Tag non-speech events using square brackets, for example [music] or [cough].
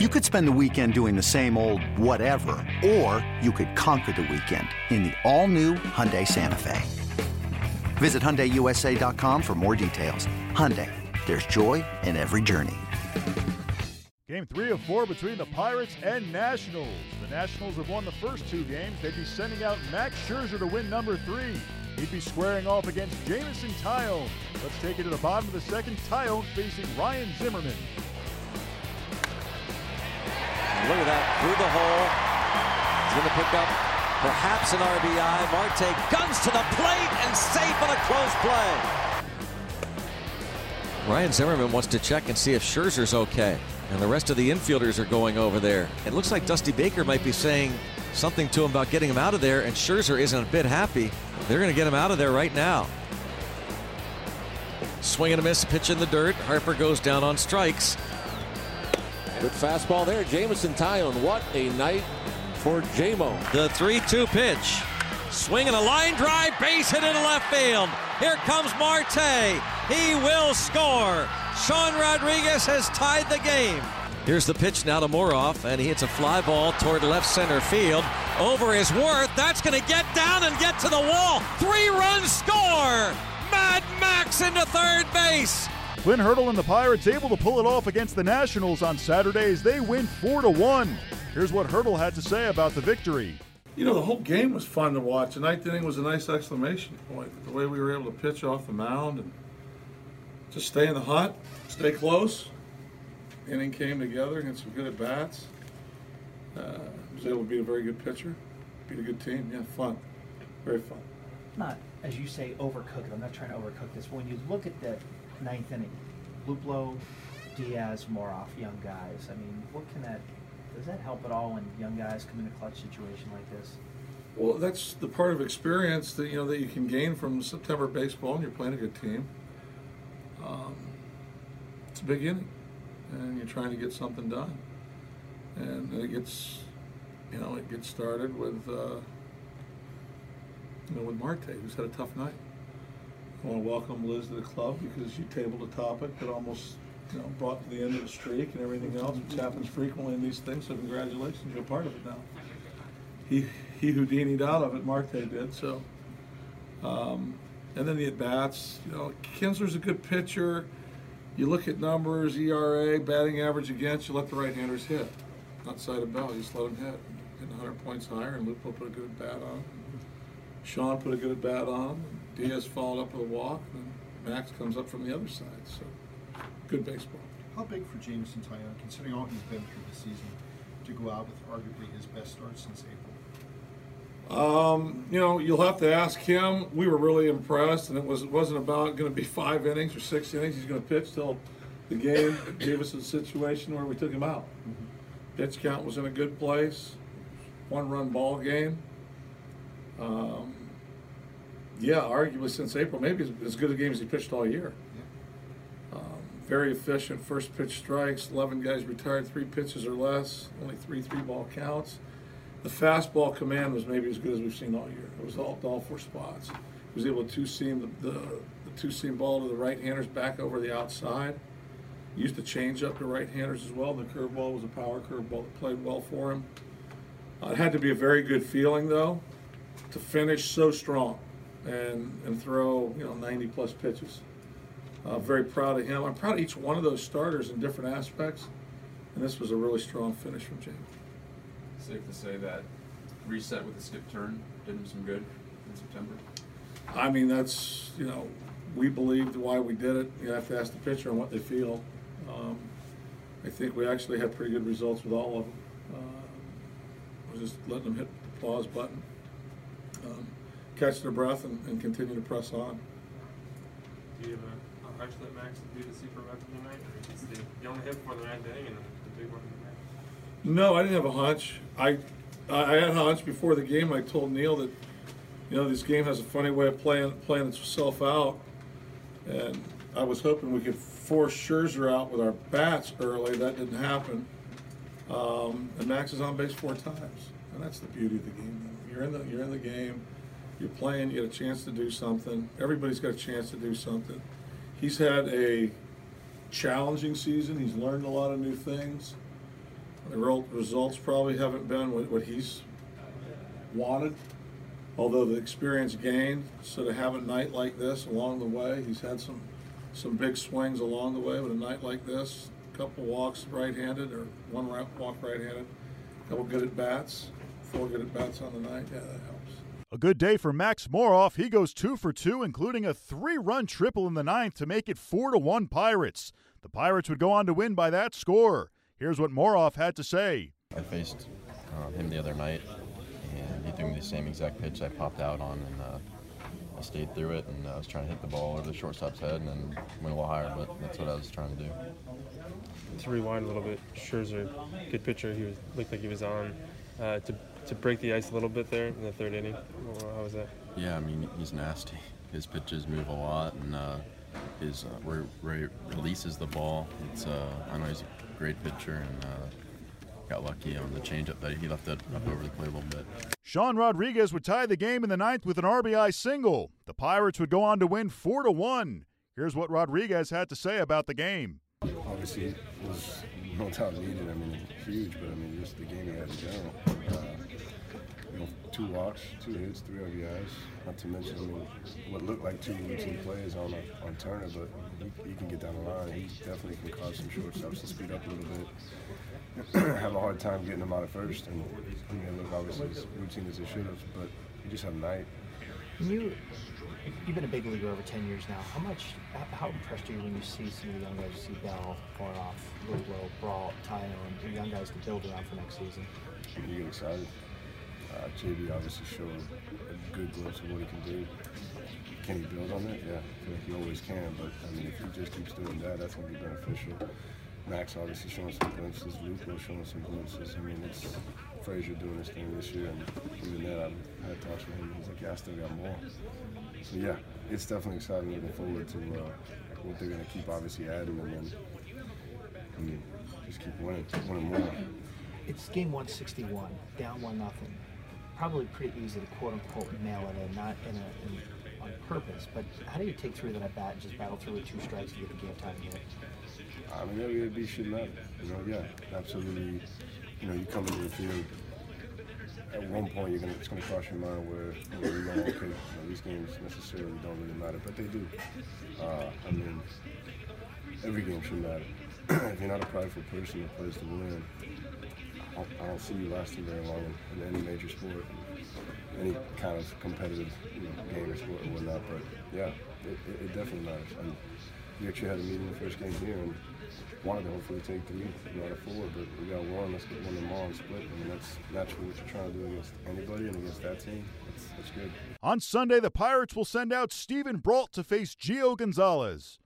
You could spend the weekend doing the same old whatever, or you could conquer the weekend in the all-new Hyundai Santa Fe. Visit HyundaiUSA.com for more details. Hyundai, there's joy in every journey. Game three of four between the Pirates and Nationals. The Nationals have won the first two games. They'd be sending out Max Scherzer to win number three. He'd be squaring off against Jameson Taillon. Let's take it to the bottom of the second. Taillon facing Ryan Zimmerman. Through the hole. He's going to pick up perhaps an RBI. Marte guns to the plate and safe on a close play. Ryan Zimmerman wants to check and see if Scherzer's okay. And the rest of the infielders are going over there. It looks like Dusty Baker might be saying something to him about getting him out of there, and Scherzer isn't a bit happy. They're going to get him out of there right now. Swing and a miss, pitch in the dirt. Harper goes down on strikes. Good fastball there. Jameson Taillon. What a night for JMO. The 3 2 pitch. Swinging a line drive, base hit into left field. Here comes Marte. He will score. Sean Rodriguez has tied the game. Here's the pitch now to Moroff, and he hits a fly ball toward left center field. Over his worth. That's going to get down and get to the wall. Three run score. Mad Max into third base. Clint Hurdle and the Pirates able to pull it off against the Nationals on Saturdays. They win 4 to 1. Here's what Hurdle had to say about the victory. You know, the whole game was fun to watch. The ninth inning was a nice exclamation point. The way we were able to pitch off the mound and just stay in the hunt, stay close. Inning came together and some good at bats. Uh, was able to beat a very good pitcher, beat a good team. Yeah, fun, very fun. Not as you say overcooked. I'm not trying to overcook this. But when you look at the ninth inning, Luplow, Diaz, Moroff, young guys. I mean, what can that? Does that help at all when young guys come in a clutch situation like this? Well, that's the part of experience that you know that you can gain from September baseball, and you're playing a good team. Um, it's a big inning, and you're trying to get something done, and it gets, you know, it gets started with, uh, you know, with Marte, who's had a tough night. I want to welcome Liz to the club because you tabled a topic that almost, you know, brought to the end of the streak and everything else, which happens frequently in these things. So congratulations, you're part of it now. He he Houdini'd out of it, Marte did. So, um, and then the at bats. You know, Kinsler's a good pitcher. You look at numbers, ERA, batting average against. You let the right-handers hit. Outside of Bell, you just let them hit. Getting 100 points higher, and Luplow put a good at bat on. Sean put a good at bat on. Diaz followed up with a walk, and Max comes up from the other side. So, good baseball. How big for Jameson Taillon, considering all he's been through this season, to go out with arguably his best start since April? Um, you know, you'll have to ask him. We were really impressed, and it was it wasn't about going to be five innings or six innings. He's going to pitch till the game gave us a situation where we took him out. Pitch count was in a good place. One run ball game. Um, yeah, arguably since April, maybe as, good a game as he pitched all year. Um, very efficient first pitch strikes. Eleven guys retired three pitches or less. Only three three ball counts. The fastball command was maybe as good as we've seen all year. It was all all four spots. He was able to two seam the, the, the two seam ball to the right handers back over the outside. Used the change up to right handers as well. The curveball was a power curveball that played well for him. Uh, it had to be a very good feeling though to finish so strong and and throw you know 90 plus pitches. Uh, very proud of him. I'm proud of each one of those starters in different aspects, and this was a really strong finish from James. Safe to say that reset with the skip turn did him some good in September. I mean, that's you know, we believed why we did it. You have to ask the pitcher and what they feel. Um, I think we actually had pretty good results with all of them. Uh, we're just letting them hit the pause button, catch their breath, and, and continue to press on. Do you have a, hunch that Max would do the super weapon tonight? Or is the, you only hit for the ninth inning and the big one tonight? No, I didn't have a hunch. I I had a hunch before the game. I told Neil that you know this game has a funny way of playing playing itself out, and I was hoping we could force Scherzer out with our bats early. That didn't happen. Um, and Max is on base four times, and that's the beauty of the game. You're in the you're in the game. You're playing. You get a chance to do something. Everybody's got a chance to do something. He's had a challenging season. He's learned a lot of new things. The results probably haven't been what, what he's wanted. Although the experience gained, so to have a night like this along the way, he's had some some big swings along the way. But a night like this, a couple walks right-handed or one walk right-handed, a couple good at bats, four good at bats on the night. Yeah, that helps. A good day for Max Moroff. He goes two for two, including a three-run triple in the ninth to make it four to one Pirates. The Pirates would go on to win by that score. Here's what Moroff had to say. I faced uh, him the other night, and he threw me the same exact pitch I popped out on, and uh, I stayed through it, and I was trying to hit the ball over the shortstop's head and then went a little higher, but that's what I was trying to do. To rewind a little bit, Scherzer, good pitcher. He was looked like he was on. Uh, to to break the ice a little bit there in the third inning. How was that? Yeah, I mean, he's nasty. His pitches move a lot, and uh, his uh, where, where he releases the ball, it's uh, I know he's a great pitcher, and uh, got lucky on the changeup that he left it up over the plate a little bit. Sean Rodriguez would tie the game in the ninth with an RBI single. The Pirates would go on to win four to one. Here's what Rodriguez had to say about the game. Obviously, it was no doubt needed. I mean, huge, but I mean, just the game he had in general. Two walks, two hits, three RBIs. Not to mention, I mean, what looked like two routine plays on on Turner, but he, he can get down the line. He definitely can cause some shortstops to speed up a little bit. [clears throat] have a hard time getting him out of first, and he may look obviously as routine as he should have, but he just had a night. You, you've been a big leaguer over 10 years now. How much, how- impressed are you when you see some of the young guys, you see Bell, Moroff, Luplow, Brault, and the young guys to build around for next season? You get excited. Uh, JB obviously showed a good glimpse of what he can do. Can he build on it? Yeah, I feel like he always can. But I mean, if he just keeps doing that, that's going to be beneficial. Max obviously showing some glimpses. Was showing some glimpses. I mean, it's Frazier doing his thing this year, and even then, I had talks with him. He's like, "Yeah, I still got more." So yeah, it's definitely exciting. Looking forward to uh, what they're going to keep obviously adding, and then I mean, just keep winning, winning more. It's game 161, down one nothing. Probably pretty easy to quote unquote mail it in, not in a in, on purpose. But how do you take through that at bat and just battle through with two strikes to get the game time hit? I mean, every be should matter. You know, yeah, absolutely. You know, you come into the field. At one point, you're gonna it's gonna cross your mind where you know, going, okay, you know, these games necessarily don't really matter, but they do. Uh, I mean, every game should matter. [clears throat] if you're not a prideful person that plays to win, I don't, see you lasting very long in, in any major sport, any kind of competitive you know, game or sport or whatnot. But yeah, it, it, it definitely matters. And we actually had a meeting the first game here and wanted to hopefully take three out of four, but we got one. Let's get one tomorrow and split. I mean, that's naturally what you're trying to do against anybody and against that team. That's, good. On Sunday, the Pirates will send out Steven Brault to face Gio Gonzalez.